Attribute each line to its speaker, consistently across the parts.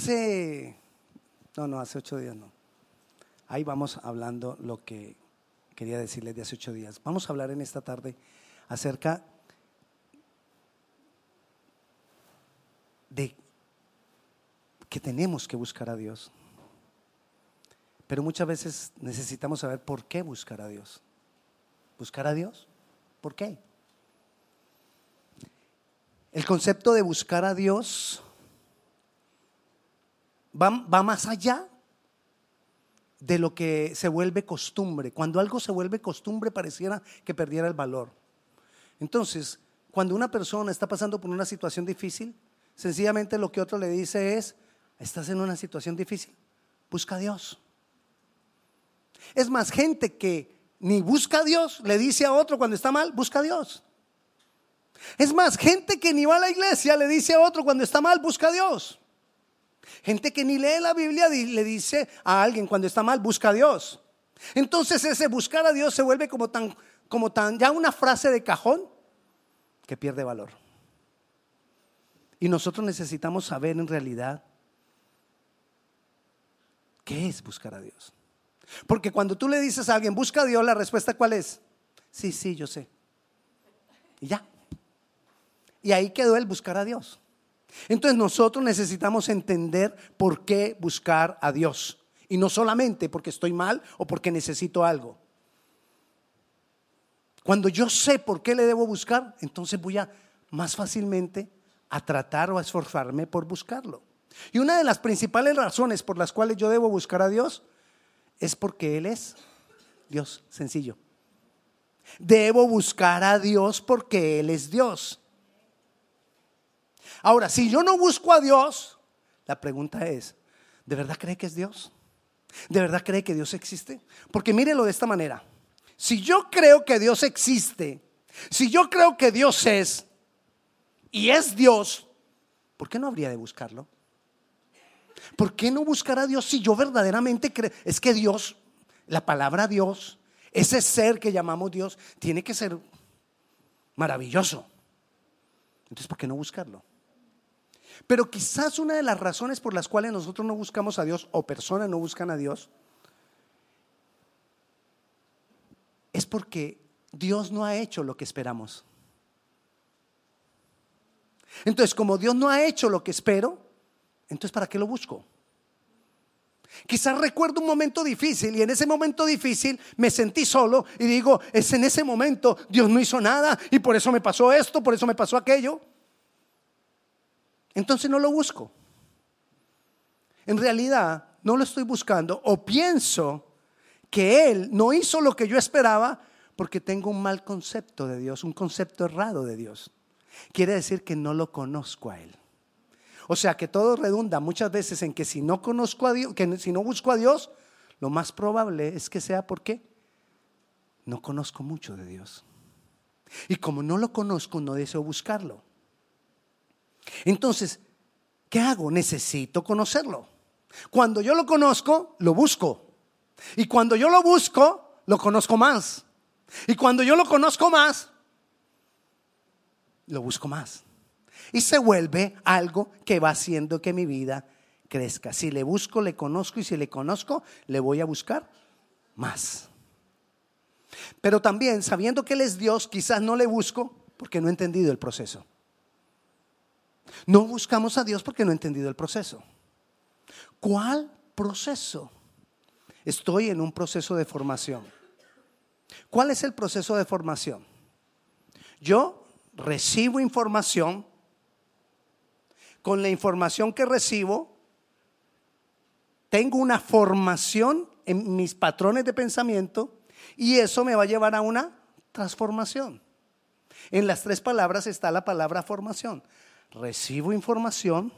Speaker 1: Hace, no, no, hace ocho días no. Ahí vamos hablando lo que quería decirles de hace ocho días. Vamos a hablar en esta tarde acerca de que tenemos que buscar a Dios. Pero muchas veces necesitamos saber por qué buscar a Dios. ¿Buscar a Dios? ¿Por qué? El concepto de buscar a Dios va, va, más allá de lo que se vuelve costumbre. Cuando algo se vuelve costumbre pareciera que perdiera el valor. Entonces, cuando una persona está pasando por una situación difícil, sencillamente lo que otro le dice es, estás en una situación difícil, busca a Dios. Es más, gente que ni busca a Dios le dice a otro cuando está mal, busca a Dios. Es más, gente que ni va a la iglesia le dice a otro cuando está mal, busca a Dios. Gente que ni lee la Biblia le dice a alguien cuando está mal, busca a Dios. Entonces ese buscar a Dios se vuelve como tan, como tan, ya una frase de cajón que pierde valor. Y nosotros necesitamos saber en realidad qué es buscar a Dios. Porque cuando tú le dices a alguien, busca a Dios, la respuesta cuál es? Sí, sí, yo sé. Y ya. Y ahí quedó el buscar a Dios. Entonces nosotros necesitamos entender por qué buscar a Dios. Y no solamente porque estoy mal o porque necesito algo. Cuando yo sé por qué le debo buscar, entonces voy a más fácilmente a tratar o a esforzarme por buscarlo. Y una de las principales razones por las cuales yo debo buscar a Dios es porque Él es Dios, sencillo. Debo buscar a Dios porque Él es Dios. Ahora, si yo no busco a Dios, la pregunta es, ¿de verdad cree que es Dios? ¿De verdad cree que Dios existe? Porque mírelo de esta manera. Si yo creo que Dios existe, si yo creo que Dios es y es Dios, ¿por qué no habría de buscarlo? ¿Por qué no buscar a Dios si yo verdaderamente creo? Es que Dios, la palabra Dios, ese ser que llamamos Dios, tiene que ser maravilloso. Entonces, ¿por qué no buscarlo? Pero quizás una de las razones por las cuales nosotros no buscamos a Dios o personas no buscan a Dios es porque Dios no ha hecho lo que esperamos. Entonces, como Dios no ha hecho lo que espero, entonces ¿para qué lo busco? Quizás recuerdo un momento difícil y en ese momento difícil me sentí solo y digo, es en ese momento Dios no hizo nada y por eso me pasó esto, por eso me pasó aquello. Entonces no lo busco. En realidad no lo estoy buscando o pienso que Él no hizo lo que yo esperaba porque tengo un mal concepto de Dios, un concepto errado de Dios. Quiere decir que no lo conozco a Él. O sea que todo redunda muchas veces en que si no conozco a Dios, que si no busco a Dios, lo más probable es que sea porque no conozco mucho de Dios. Y como no lo conozco, no deseo buscarlo. Entonces, ¿qué hago? Necesito conocerlo. Cuando yo lo conozco, lo busco. Y cuando yo lo busco, lo conozco más. Y cuando yo lo conozco más, lo busco más. Y se vuelve algo que va haciendo que mi vida crezca. Si le busco, le conozco y si le conozco, le voy a buscar más. Pero también, sabiendo que Él es Dios, quizás no le busco porque no he entendido el proceso. No buscamos a Dios porque no he entendido el proceso. ¿Cuál proceso? Estoy en un proceso de formación. ¿Cuál es el proceso de formación? Yo recibo información. Con la información que recibo, tengo una formación en mis patrones de pensamiento y eso me va a llevar a una transformación. En las tres palabras está la palabra formación recibo información,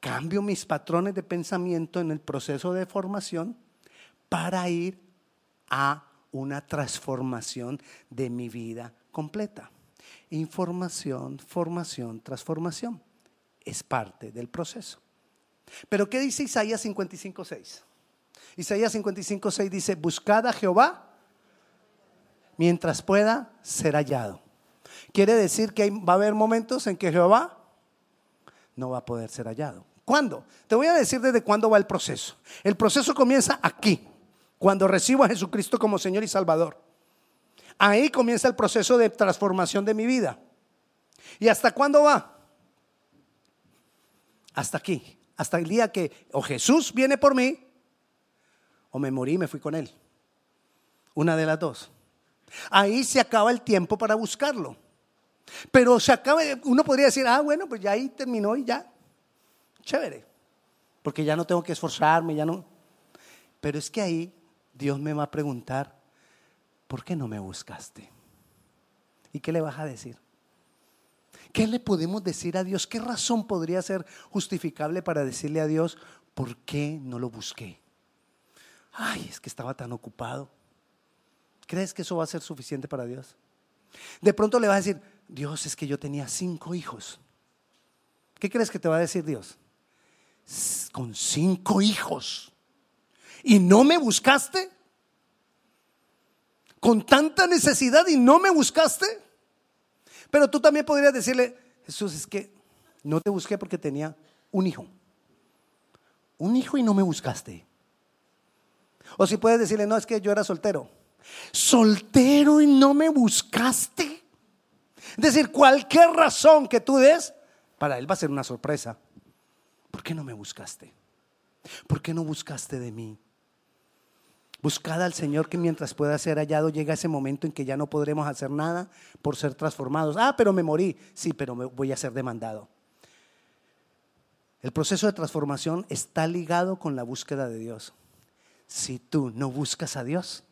Speaker 1: cambio mis patrones de pensamiento en el proceso de formación para ir a una transformación de mi vida completa. Información, formación, transformación. Es parte del proceso. Pero ¿qué dice Isaías 55.6? Isaías 55.6 dice, buscad a Jehová mientras pueda ser hallado. Quiere decir que va a haber momentos en que Jehová no va a poder ser hallado. ¿Cuándo? Te voy a decir desde cuándo va el proceso. El proceso comienza aquí, cuando recibo a Jesucristo como Señor y Salvador. Ahí comienza el proceso de transformación de mi vida. ¿Y hasta cuándo va? Hasta aquí, hasta el día que o Jesús viene por mí o me morí y me fui con él. Una de las dos. Ahí se acaba el tiempo para buscarlo. Pero se acaba, uno podría decir, ah, bueno, pues ya ahí terminó y ya. Chévere. Porque ya no tengo que esforzarme, ya no. Pero es que ahí Dios me va a preguntar, ¿por qué no me buscaste? ¿Y qué le vas a decir? ¿Qué le podemos decir a Dios? ¿Qué razón podría ser justificable para decirle a Dios, ¿por qué no lo busqué? Ay, es que estaba tan ocupado. ¿Crees que eso va a ser suficiente para Dios? De pronto le vas a decir, Dios, es que yo tenía cinco hijos. ¿Qué crees que te va a decir Dios? Con cinco hijos. ¿Y no me buscaste? Con tanta necesidad y no me buscaste. Pero tú también podrías decirle, Jesús, es que no te busqué porque tenía un hijo. Un hijo y no me buscaste. O si puedes decirle, no, es que yo era soltero. Soltero y no me buscaste. Es decir, cualquier razón que tú des, para él va a ser una sorpresa. ¿Por qué no me buscaste? ¿Por qué no buscaste de mí? Buscad al Señor que mientras pueda ser hallado llega ese momento en que ya no podremos hacer nada por ser transformados. Ah, pero me morí. Sí, pero me voy a ser demandado. El proceso de transformación está ligado con la búsqueda de Dios. Si tú no buscas a Dios,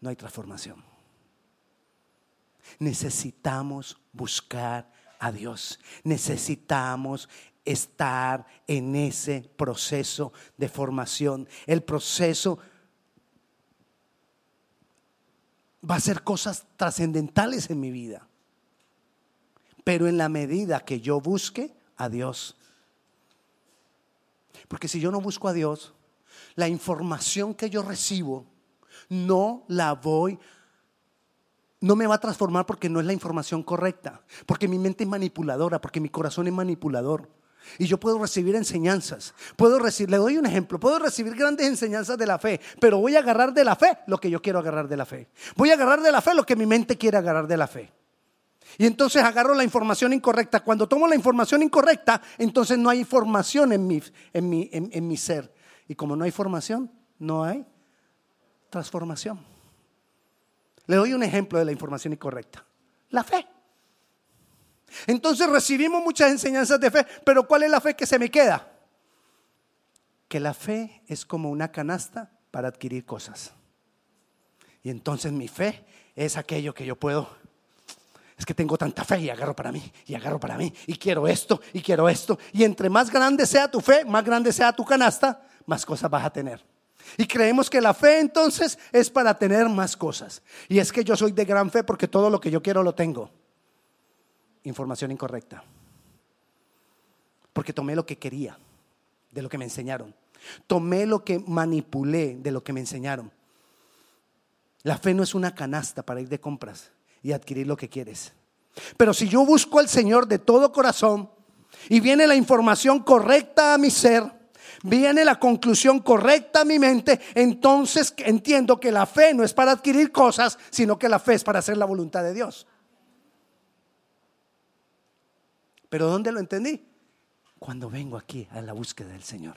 Speaker 1: no hay transformación. Necesitamos buscar a Dios. Necesitamos estar en ese proceso de formación. El proceso va a ser cosas trascendentales en mi vida. Pero en la medida que yo busque a Dios. Porque si yo no busco a Dios, la información que yo recibo no la voy no me va a transformar porque no es la información correcta, porque mi mente es manipuladora, porque mi corazón es manipulador. Y yo puedo recibir enseñanzas, puedo recibir, le doy un ejemplo, puedo recibir grandes enseñanzas de la fe, pero voy a agarrar de la fe lo que yo quiero agarrar de la fe. Voy a agarrar de la fe lo que mi mente quiere agarrar de la fe. Y entonces agarro la información incorrecta. Cuando tomo la información incorrecta, entonces no hay información en mi, en mi, en mi ser. Y como no hay formación, no hay transformación. Le doy un ejemplo de la información incorrecta. La fe. Entonces recibimos muchas enseñanzas de fe, pero ¿cuál es la fe que se me queda? Que la fe es como una canasta para adquirir cosas. Y entonces mi fe es aquello que yo puedo. Es que tengo tanta fe y agarro para mí, y agarro para mí, y quiero esto, y quiero esto. Y entre más grande sea tu fe, más grande sea tu canasta, más cosas vas a tener. Y creemos que la fe entonces es para tener más cosas. Y es que yo soy de gran fe porque todo lo que yo quiero lo tengo. Información incorrecta. Porque tomé lo que quería de lo que me enseñaron. Tomé lo que manipulé de lo que me enseñaron. La fe no es una canasta para ir de compras y adquirir lo que quieres. Pero si yo busco al Señor de todo corazón y viene la información correcta a mi ser, viene la conclusión correcta a mi mente, entonces entiendo que la fe no es para adquirir cosas, sino que la fe es para hacer la voluntad de Dios. ¿Pero dónde lo entendí? Cuando vengo aquí a la búsqueda del Señor.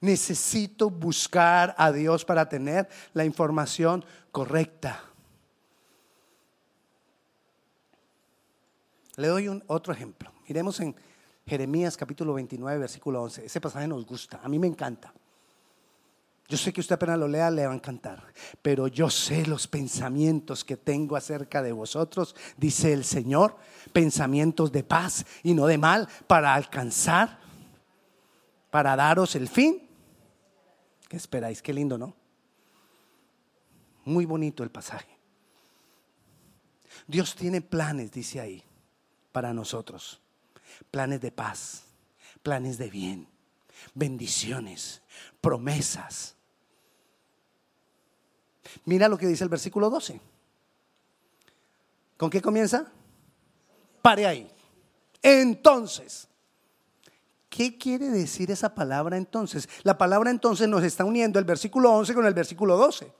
Speaker 1: Necesito buscar a Dios para tener la información correcta. Le doy un otro ejemplo. Miremos en Jeremías capítulo 29, versículo 11. Ese pasaje nos gusta, a mí me encanta. Yo sé que usted apenas lo lea, le va a encantar. Pero yo sé los pensamientos que tengo acerca de vosotros, dice el Señor, pensamientos de paz y no de mal, para alcanzar, para daros el fin. ¿Qué esperáis? Qué lindo, ¿no? Muy bonito el pasaje. Dios tiene planes, dice ahí, para nosotros planes de paz, planes de bien, bendiciones, promesas. Mira lo que dice el versículo 12. ¿Con qué comienza? Pare ahí. Entonces, ¿Qué quiere decir esa palabra entonces? La palabra entonces nos está uniendo el versículo 11 con el versículo 12.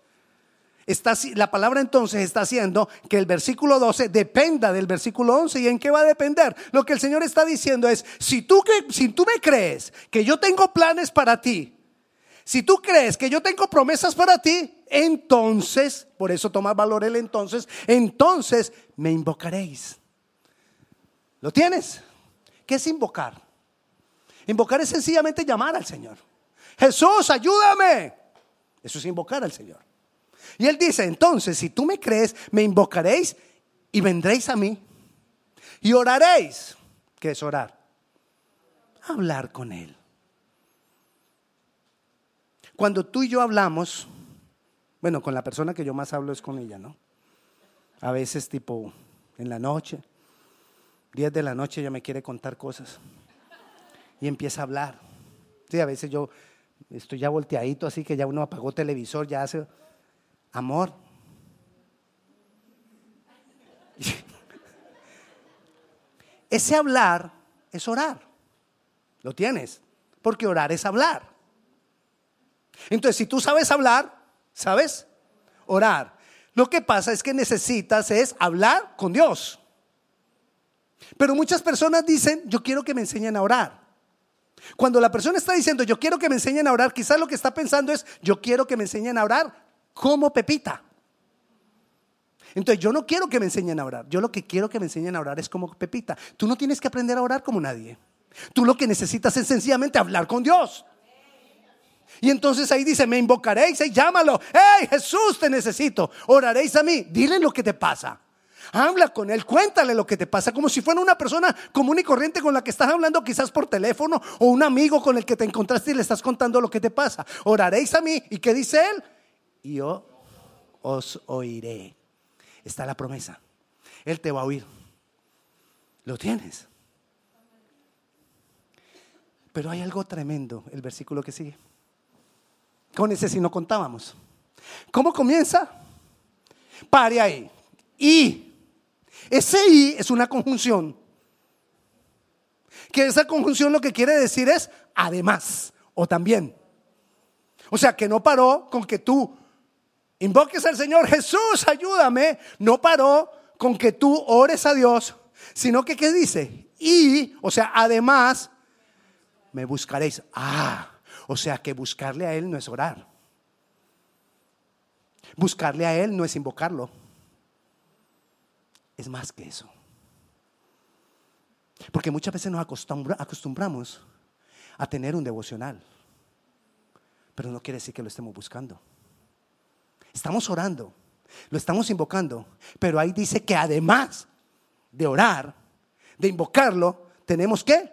Speaker 1: Está, la palabra entonces está haciendo que el versículo 12 dependa del versículo 11. ¿Y en qué va a depender? Lo que el Señor está diciendo es, si tú, si tú me crees que yo tengo planes para ti, si tú crees que yo tengo promesas para ti, entonces, por eso toma valor el entonces, entonces me invocaréis. ¿Lo tienes? ¿Qué es invocar? Invocar es sencillamente llamar al Señor. Jesús, ayúdame. Eso es invocar al Señor. Y él dice, entonces, si tú me crees, me invocaréis y vendréis a mí. Y oraréis. ¿Qué es orar? Hablar con Él. Cuando tú y yo hablamos, bueno, con la persona que yo más hablo es con ella, ¿no? A veces tipo en la noche, 10 de la noche ella me quiere contar cosas y empieza a hablar. Sí, a veces yo estoy ya volteadito así que ya uno apagó televisor, ya hace amor. Ese hablar es orar. Lo tienes, porque orar es hablar. Entonces, si tú sabes hablar, ¿sabes? Orar. Lo que pasa es que necesitas es hablar con Dios. Pero muchas personas dicen, yo quiero que me enseñen a orar. Cuando la persona está diciendo, yo quiero que me enseñen a orar, quizás lo que está pensando es, yo quiero que me enseñen a orar como Pepita. Entonces yo no quiero que me enseñen a orar, yo lo que quiero que me enseñen a orar es como Pepita. Tú no tienes que aprender a orar como nadie. Tú lo que necesitas es sencillamente hablar con Dios. Y entonces ahí dice, me invocaréis, y llámalo. Hey, Jesús, te necesito. Oraréis a mí. Dile lo que te pasa. Habla con él, cuéntale lo que te pasa, como si fuera una persona común y corriente con la que estás hablando quizás por teléfono o un amigo con el que te encontraste y le estás contando lo que te pasa. Oraréis a mí. ¿Y qué dice él? Y yo os oiré. Está la promesa. Él te va a oír. Lo tienes. Pero hay algo tremendo, el versículo que sigue. Con ese si no contábamos. ¿Cómo comienza? Pare ahí. Y ese y es una conjunción. Que esa conjunción lo que quiere decir es además o también. O sea, que no paró con que tú invoques al Señor, Jesús, ayúdame. No paró con que tú ores a Dios, sino que, ¿qué dice? Y, o sea, además, me buscaréis. Ah, o sea que buscarle a Él no es orar. Buscarle a Él no es invocarlo. Es más que eso. Porque muchas veces nos acostumbramos a tener un devocional. Pero no quiere decir que lo estemos buscando. Estamos orando, lo estamos invocando. Pero ahí dice que además de orar, de invocarlo, tenemos que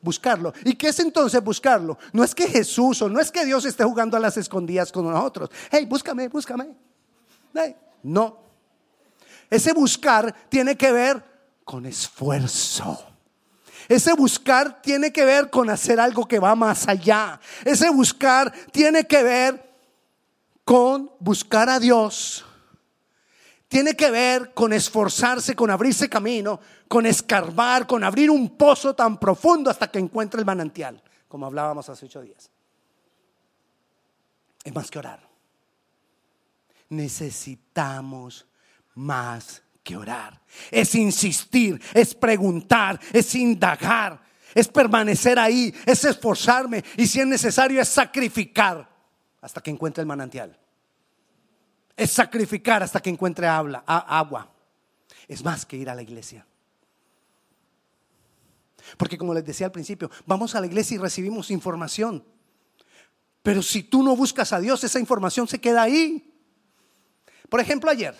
Speaker 1: buscarlo. ¿Y qué es entonces buscarlo? No es que Jesús o no es que Dios esté jugando a las escondidas con nosotros. Hey, búscame, búscame. no. Ese buscar tiene que ver con esfuerzo. Ese buscar tiene que ver con hacer algo que va más allá. Ese buscar tiene que ver con buscar a Dios tiene que ver con esforzarse, con abrirse camino, con escarbar, con abrir un pozo tan profundo hasta que encuentre el manantial, como hablábamos hace ocho días. Es más que orar. Necesitamos más que orar. Es insistir, es preguntar, es indagar, es permanecer ahí, es esforzarme y si es necesario es sacrificar hasta que encuentre el manantial es sacrificar hasta que encuentre agua. Es más que ir a la iglesia. Porque como les decía al principio, vamos a la iglesia y recibimos información. Pero si tú no buscas a Dios, esa información se queda ahí. Por ejemplo, ayer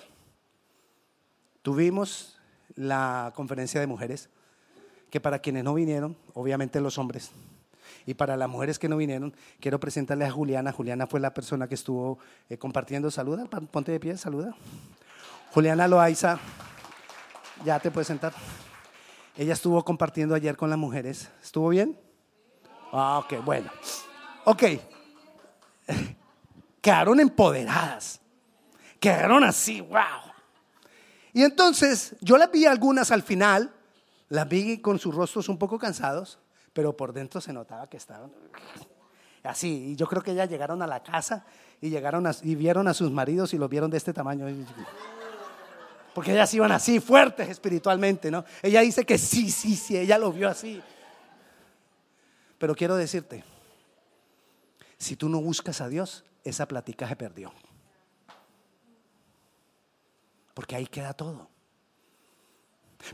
Speaker 1: tuvimos la conferencia de mujeres, que para quienes no vinieron, obviamente los hombres, y para las mujeres que no vinieron, quiero presentarles a Juliana. Juliana fue la persona que estuvo eh, compartiendo. Saluda, ponte de pie, saluda. Juliana Loaiza, ya te puedes sentar. Ella estuvo compartiendo ayer con las mujeres. ¿Estuvo bien? Ah, ok, bueno. Ok. Quedaron empoderadas. Quedaron así, wow. Y entonces yo las vi algunas al final, las vi con sus rostros un poco cansados pero por dentro se notaba que estaban así. Y yo creo que ellas llegaron a la casa y llegaron y vieron a sus maridos y los vieron de este tamaño. Porque ellas iban así, fuertes espiritualmente, ¿no? Ella dice que sí, sí, sí, ella lo vio así. Pero quiero decirte, si tú no buscas a Dios, esa plática se perdió. Porque ahí queda todo.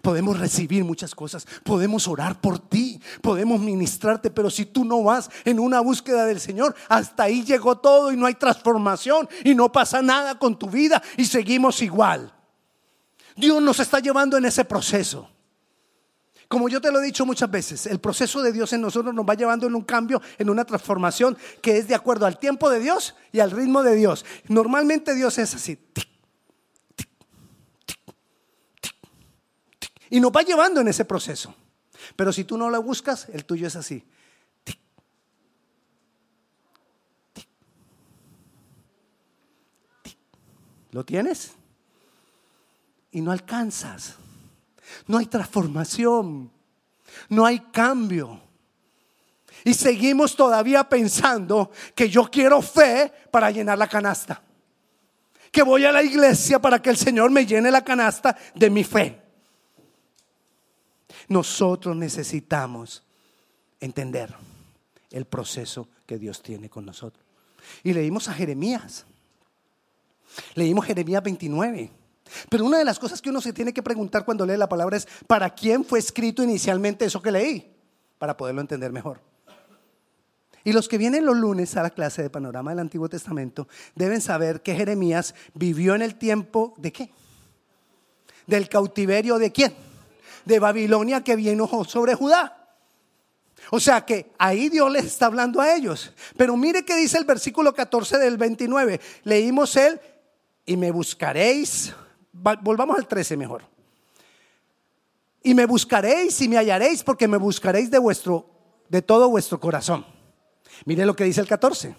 Speaker 1: Podemos recibir muchas cosas, podemos orar por ti, podemos ministrarte, pero si tú no vas en una búsqueda del Señor, hasta ahí llegó todo y no hay transformación y no pasa nada con tu vida y seguimos igual. Dios nos está llevando en ese proceso. Como yo te lo he dicho muchas veces, el proceso de Dios en nosotros nos va llevando en un cambio, en una transformación que es de acuerdo al tiempo de Dios y al ritmo de Dios. Normalmente Dios es así. Y nos va llevando en ese proceso. Pero si tú no lo buscas, el tuyo es así. ¿Lo tienes? Y no alcanzas. No hay transformación. No hay cambio. Y seguimos todavía pensando que yo quiero fe para llenar la canasta. Que voy a la iglesia para que el Señor me llene la canasta de mi fe. Nosotros necesitamos entender el proceso que Dios tiene con nosotros. Y leímos a Jeremías. Leímos Jeremías 29. Pero una de las cosas que uno se tiene que preguntar cuando lee la palabra es, ¿para quién fue escrito inicialmente eso que leí? Para poderlo entender mejor. Y los que vienen los lunes a la clase de panorama del Antiguo Testamento deben saber que Jeremías vivió en el tiempo de qué? Del cautiverio de quién? De Babilonia que vino sobre Judá. O sea que ahí Dios les está hablando a ellos. Pero mire que dice el versículo 14 del 29. Leímos él y me buscaréis volvamos al 13 mejor. Y me buscaréis y me hallaréis porque me buscaréis de vuestro de todo vuestro corazón. Mire lo que dice el 14.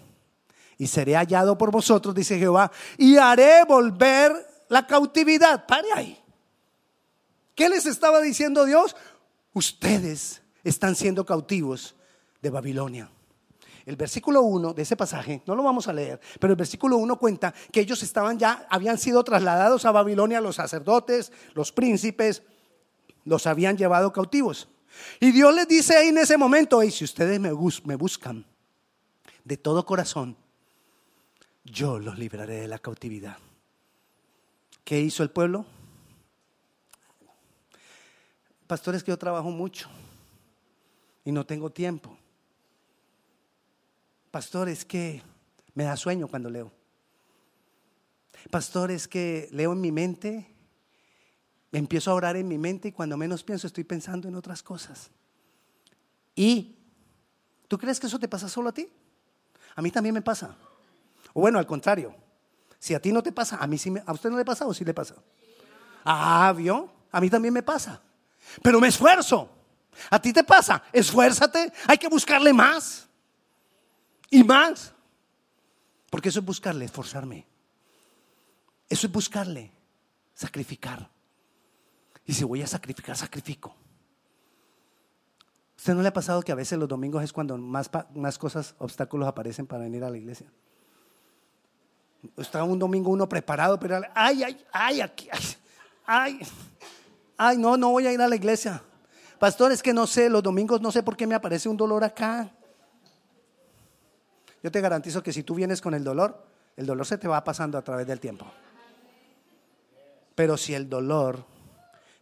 Speaker 1: Y seré hallado por vosotros, dice Jehová, y haré volver la cautividad. Pare ahí. ¿Qué les estaba diciendo Dios? Ustedes están siendo cautivos de Babilonia. El versículo 1 de ese pasaje, no lo vamos a leer, pero el versículo 1 cuenta que ellos estaban ya, habían sido trasladados a Babilonia, los sacerdotes, los príncipes, los habían llevado cautivos. Y Dios les dice ahí en ese momento, y si ustedes me, me buscan de todo corazón, yo los libraré de la cautividad. ¿Qué hizo el pueblo? Pastores que yo trabajo mucho y no tengo tiempo. Pastor, es que me da sueño cuando leo. Pastor, es que leo en mi mente, empiezo a orar en mi mente y cuando menos pienso estoy pensando en otras cosas. ¿Y tú crees que eso te pasa solo a ti? A mí también me pasa. O bueno, al contrario. Si a ti no te pasa, a mí sí me, a usted no le pasa o sí le pasa. Ah, vio, a mí también me pasa. Pero me esfuerzo. A ti te pasa, esfuérzate, hay que buscarle más y más. Porque eso es buscarle, esforzarme. Eso es buscarle, sacrificar. Y si voy a sacrificar, sacrifico. ¿Usted no le ha pasado que a veces los domingos es cuando más, más cosas, obstáculos aparecen para venir a la iglesia? Está un domingo uno preparado, pero ay, ay, ay, aquí, ay, ay, ay, no, no voy a ir a la iglesia. Pastor, es que no sé, los domingos no sé por qué me aparece un dolor acá. Yo te garantizo que si tú vienes con el dolor, el dolor se te va pasando a través del tiempo. Pero si el dolor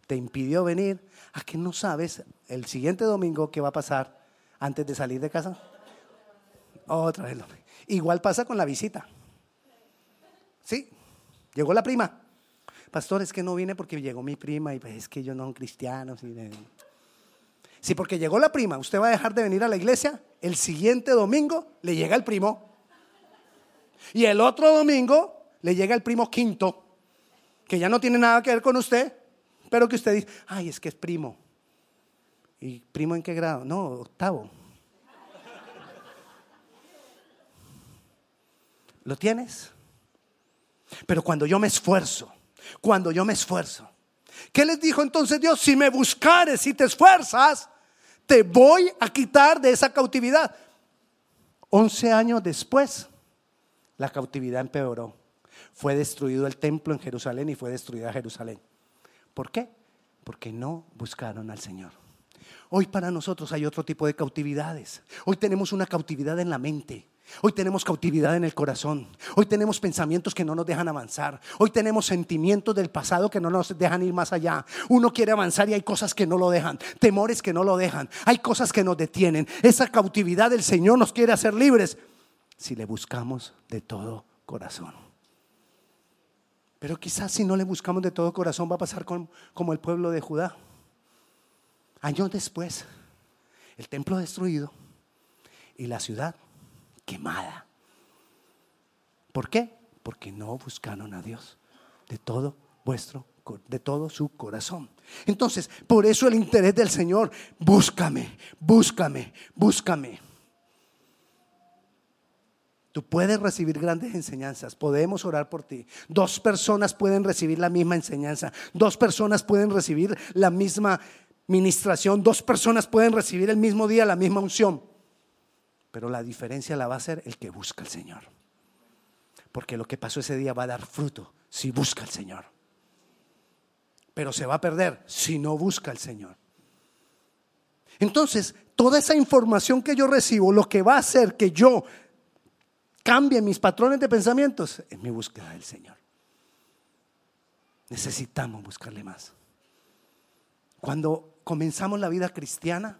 Speaker 1: te impidió venir, ¿a qué no sabes el siguiente domingo qué va a pasar antes de salir de casa? Otra vez. Igual pasa con la visita. Sí, llegó la prima. Pastor, es que no vine porque llegó mi prima y pues es que yo no soy cristiano. Si porque llegó la prima, usted va a dejar de venir a la iglesia, el siguiente domingo le llega el primo. Y el otro domingo le llega el primo quinto, que ya no tiene nada que ver con usted, pero que usted dice, ay, es que es primo. ¿Y primo en qué grado? No, octavo. ¿Lo tienes? Pero cuando yo me esfuerzo, cuando yo me esfuerzo, ¿qué les dijo entonces Dios? Si me buscares, si te esfuerzas, te voy a quitar de esa cautividad. Once años después, la cautividad empeoró. Fue destruido el templo en Jerusalén y fue destruida Jerusalén. ¿Por qué? Porque no buscaron al Señor. Hoy para nosotros hay otro tipo de cautividades. Hoy tenemos una cautividad en la mente. Hoy tenemos cautividad en el corazón. Hoy tenemos pensamientos que no nos dejan avanzar. Hoy tenemos sentimientos del pasado que no nos dejan ir más allá. Uno quiere avanzar y hay cosas que no lo dejan. Temores que no lo dejan. Hay cosas que nos detienen. Esa cautividad del Señor nos quiere hacer libres si le buscamos de todo corazón. Pero quizás si no le buscamos de todo corazón va a pasar como el pueblo de Judá. Años después, el templo destruido y la ciudad quemada. ¿Por qué? Porque no buscaron a Dios de todo vuestro de todo su corazón. Entonces, por eso el interés del Señor, búscame, búscame, búscame. Tú puedes recibir grandes enseñanzas, podemos orar por ti. Dos personas pueden recibir la misma enseñanza, dos personas pueden recibir la misma ministración, dos personas pueden recibir el mismo día la misma unción. Pero la diferencia la va a hacer el que busca al Señor. Porque lo que pasó ese día va a dar fruto si busca al Señor. Pero se va a perder si no busca al Señor. Entonces, toda esa información que yo recibo, lo que va a hacer que yo cambie mis patrones de pensamientos, es mi búsqueda del Señor. Necesitamos buscarle más. Cuando comenzamos la vida cristiana,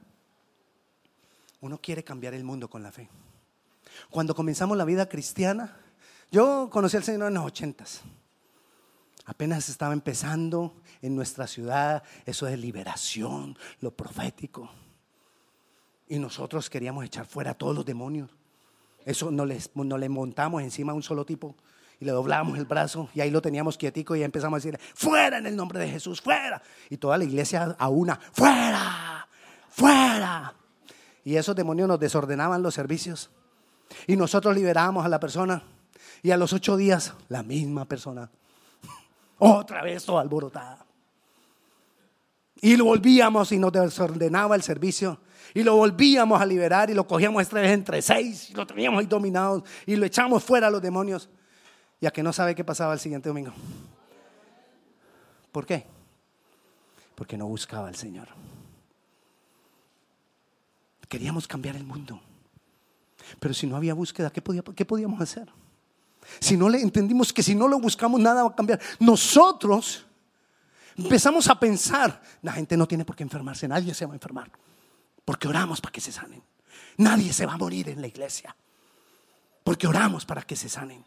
Speaker 1: uno quiere cambiar el mundo con la fe. Cuando comenzamos la vida cristiana, yo conocí al Señor en los ochentas. Apenas estaba empezando en nuestra ciudad eso de liberación, lo profético. Y nosotros queríamos echar fuera a todos los demonios. Eso no, les, no le montamos encima a un solo tipo y le doblamos el brazo y ahí lo teníamos quietico y empezamos a decirle, fuera en el nombre de Jesús, fuera. Y toda la iglesia a una, fuera, fuera. Y esos demonios nos desordenaban los servicios. Y nosotros liberábamos a la persona. Y a los ocho días, la misma persona. Otra vez toda alborotada. Y lo volvíamos y nos desordenaba el servicio. Y lo volvíamos a liberar y lo cogíamos esta vez entre seis. Y lo teníamos ahí dominados. Y lo echamos fuera a los demonios y a que no sabe qué pasaba el siguiente domingo. ¿Por qué? Porque no buscaba al Señor. Queríamos cambiar el mundo. Pero si no había búsqueda, ¿qué, ¿qué podíamos hacer? Si no le entendimos que si no lo buscamos, nada va a cambiar. Nosotros empezamos a pensar, la gente no tiene por qué enfermarse, nadie se va a enfermar. Porque oramos para que se sanen. Nadie se va a morir en la iglesia. Porque oramos para que se sanen.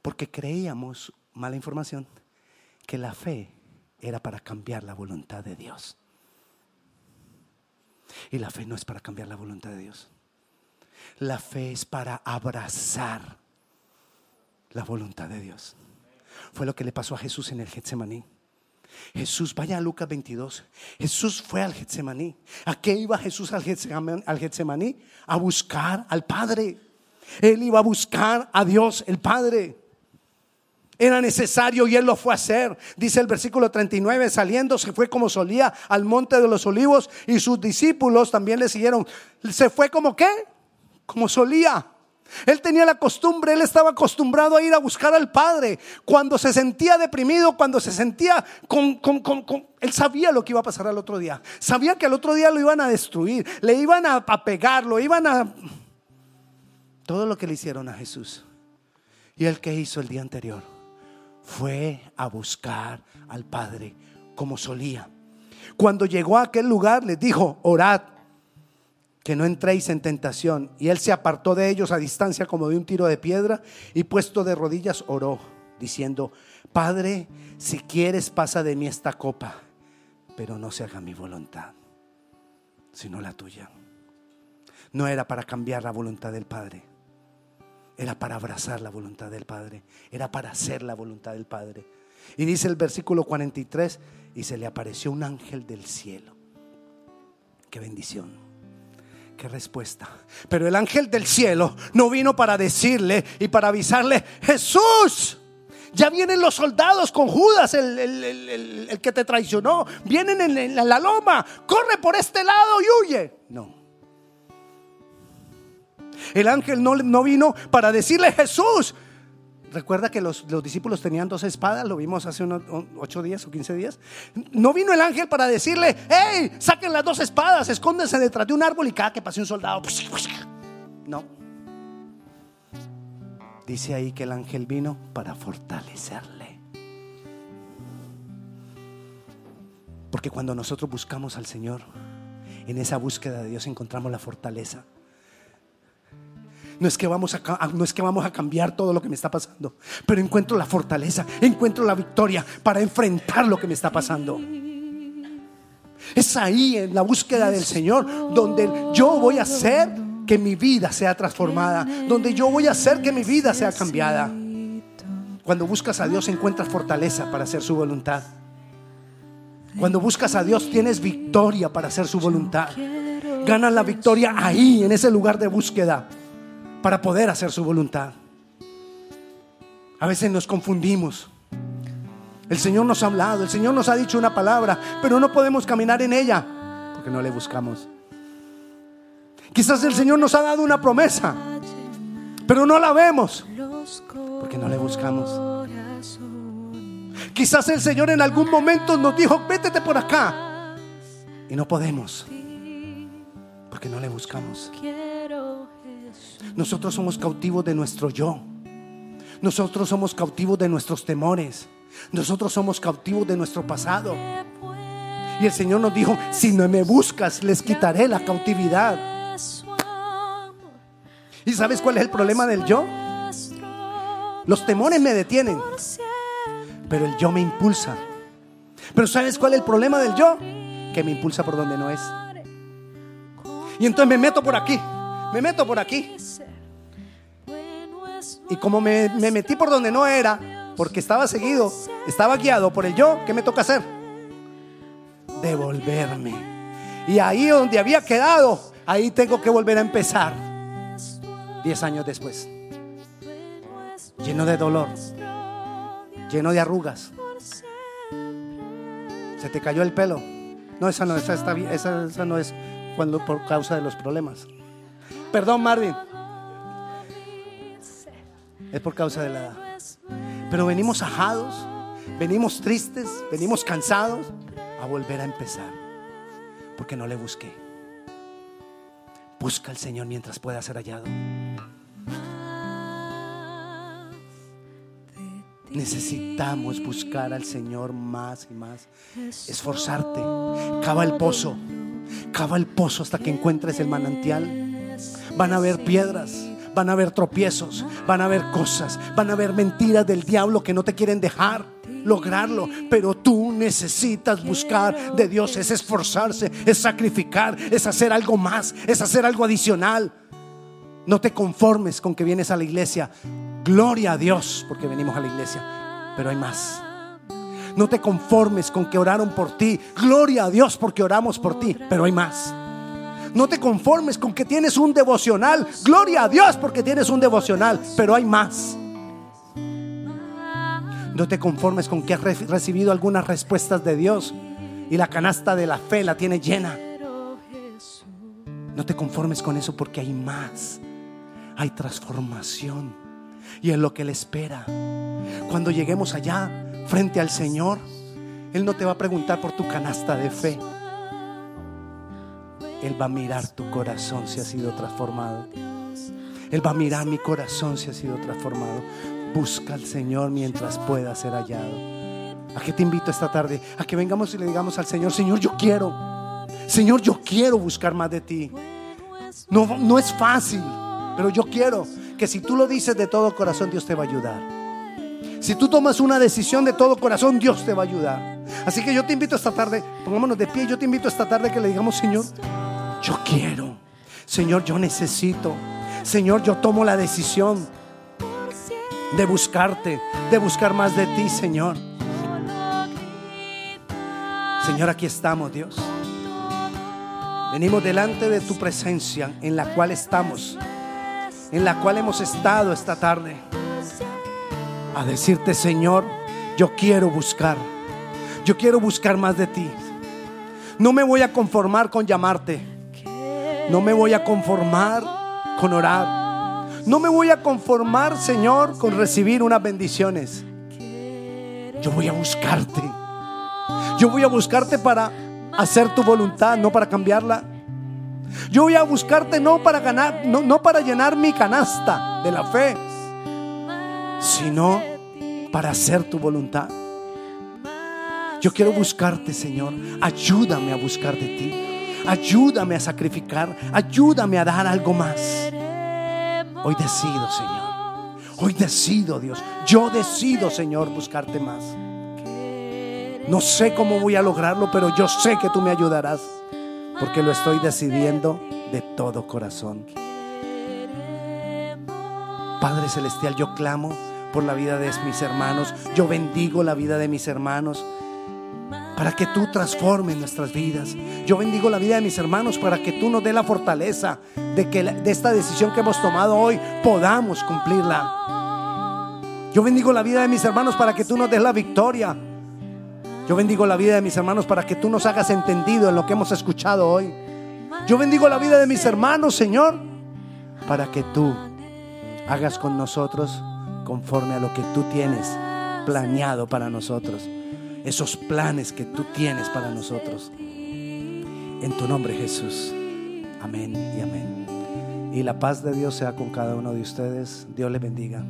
Speaker 1: Porque creíamos, mala información, que la fe era para cambiar la voluntad de Dios. Y la fe no es para cambiar la voluntad de Dios. La fe es para abrazar la voluntad de Dios. Fue lo que le pasó a Jesús en el Getsemaní. Jesús, vaya a Lucas 22. Jesús fue al Getsemaní. ¿A qué iba Jesús al Getsemaní? A buscar al Padre. Él iba a buscar a Dios, el Padre. Era necesario y él lo fue a hacer. Dice el versículo 39, saliendo se fue como solía al monte de los olivos y sus discípulos también le siguieron. Se fue como qué? Como solía. Él tenía la costumbre, él estaba acostumbrado a ir a buscar al Padre. Cuando se sentía deprimido, cuando se sentía con, Él sabía lo que iba a pasar al otro día. Sabía que al otro día lo iban a destruir, le iban a, a pegar, lo iban a... Todo lo que le hicieron a Jesús. Y el que hizo el día anterior fue a buscar al Padre como solía. Cuando llegó a aquel lugar les dijo, orad, que no entréis en tentación. Y él se apartó de ellos a distancia como de un tiro de piedra y puesto de rodillas oró, diciendo, Padre, si quieres pasa de mí esta copa, pero no se haga mi voluntad, sino la tuya. No era para cambiar la voluntad del Padre, era para abrazar la voluntad del Padre, era para hacer la voluntad del Padre. Y dice el versículo 43, y se le apareció un ángel del cielo. Qué bendición, qué respuesta. Pero el ángel del cielo no vino para decirle y para avisarle, Jesús, Ya vienen los soldados con Judas, el, que te traicionó. Vienen en, la loma. Corre por este lado y huye. No. El ángel no, no vino para decirle Jesús. Recuerda que los, discípulos tenían dos espadas, lo vimos hace unos ocho días o quince días. No vino el ángel para decirle, hey, saquen las dos espadas, escóndense detrás de un árbol y cada que pase un soldado. No. Dice ahí que el ángel vino para fortalecerle. Porque cuando nosotros buscamos al Señor, en esa búsqueda de Dios encontramos la fortaleza. No es, que vamos a, no es que vamos a cambiar todo lo que me está pasando, pero encuentro la fortaleza, encuentro la victoria para enfrentar lo que me está pasando. Es ahí en la búsqueda del Señor donde yo voy a hacer que mi vida sea transformada, donde yo voy a hacer que mi vida sea cambiada. Cuando buscas a Dios encuentras fortaleza para hacer su voluntad. Cuando buscas a Dios tienes victoria para hacer su voluntad. Ganas la victoria ahí, en ese lugar de búsqueda para poder hacer su voluntad. A veces nos confundimos. El Señor nos ha hablado, el Señor nos ha dicho una palabra, pero no podemos caminar en ella porque no le buscamos. Quizás el Señor nos ha dado una promesa, pero no la vemos porque no le buscamos. Quizás el Señor en algún momento nos dijo, vétete por acá. Y no podemos porque no le buscamos. Nosotros somos cautivos de nuestro yo. Nosotros somos cautivos de nuestros temores. Nosotros somos cautivos de nuestro pasado. Y el Señor nos dijo, si no me buscas, les quitaré la cautividad. ¿Y sabes cuál es el problema del yo? Los temores me detienen, pero el yo me impulsa. Pero ¿sabes cuál es el problema del yo? Que me impulsa por donde no es. Y entonces me meto por aquí me meto por aquí. Y como me, metí por donde no era, porque estaba seguido, estaba guiado por el yo, ¿qué me toca hacer? Devolverme. Y ahí donde había quedado, ahí tengo que volver a empezar. Diez años después. Lleno de dolor. Lleno de arrugas. Se te cayó el pelo. No, esa no, esa, está, esa, esa no es cuando por causa de los problemas. Perdón, Marvin. Es por causa de la edad. Pero venimos ajados, venimos tristes, venimos cansados a volver a empezar. Porque no le busqué. Busca al Señor mientras pueda ser hallado. Necesitamos buscar al Señor más y más. Esforzarte. Cava el pozo. Cava el pozo hasta que encuentres el manantial. Van a haber piedras, van a haber tropiezos, van a haber cosas, van a haber mentiras del diablo que no te quieren dejar lograrlo, pero tú necesitas buscar de Dios, es esforzarse, es sacrificar, es hacer algo más, es hacer algo adicional. No te conformes con que vienes a la iglesia. Gloria a Dios porque venimos a la iglesia, pero hay más. No te conformes con que oraron por ti. Gloria a Dios porque oramos por ti, pero hay más. No te conformes con que tienes un devocional. Gloria a Dios porque tienes un devocional, pero hay más. No te conformes con que has recibido algunas respuestas de Dios y la canasta de la fe la tiene llena. No te conformes con eso porque hay más. Hay transformación. Y es lo que Él espera. Cuando lleguemos allá frente al Señor, Él no te va a preguntar por tu canasta de fe. Él va a mirar tu corazón si ha sido transformado. Él va a mirar mi corazón si ha sido transformado. Busca al Señor mientras pueda ser hallado. ¿A qué te invito esta tarde? A que vengamos y le digamos al Señor, Señor, yo quiero. Señor, yo quiero buscar más de ti. No, no es fácil, pero yo quiero que si tú lo dices de todo corazón, Dios te va a ayudar. Si tú tomas una decisión de todo corazón, Dios te va a ayudar. Así que yo te invito esta tarde, pongámonos de pie, yo te invito esta tarde que le digamos, Señor, yo quiero. Señor, yo necesito. Señor, yo tomo la decisión de buscarte, de buscar más de ti, Señor. Señor, aquí estamos, Dios. Venimos delante de tu presencia en la cual estamos, en la cual hemos estado esta tarde. a decirte, Señor, yo quiero buscar, yo quiero buscar más de ti. No me voy a conformar con llamarte, no me voy a conformar con orar, no me voy a conformar, Señor, con recibir unas bendiciones. Yo voy a buscarte. Yo voy a buscarte para hacer tu voluntad, no para cambiarla. Yo voy a buscarte no para ganar, no, no para llenar mi canasta de la fe, sino para hacer tu voluntad. Yo quiero buscarte, Señor. Ayúdame a buscar de ti. Ayúdame a sacrificar. Ayúdame a dar algo más. Hoy decido, Señor. Hoy decido, Dios. Yo decido, Señor, buscarte más. No sé cómo voy a lograrlo, pero yo sé que tú me ayudarás. Porque lo estoy decidiendo de todo corazón. Padre Celestial, yo clamo por la vida de mis hermanos. Yo bendigo la vida de mis hermanos para que tú transformes nuestras vidas. Yo bendigo la vida de mis hermanos para que tú nos dé la fortaleza de que de esta decisión que hemos tomado hoy podamos cumplirla. Yo bendigo la vida de mis hermanos para que tú nos des la victoria. Yo bendigo la vida de mis hermanos para que tú nos hagas entendido en lo que hemos escuchado hoy. Yo bendigo la vida de mis hermanos, Señor, para que tú hagas con nosotros conforme a lo que tú tienes planeado para nosotros. Esos planes que tú tienes para nosotros. En tu nombre Jesús. Amén y amén. Y la paz de Dios sea con cada uno de ustedes. Dios les bendiga.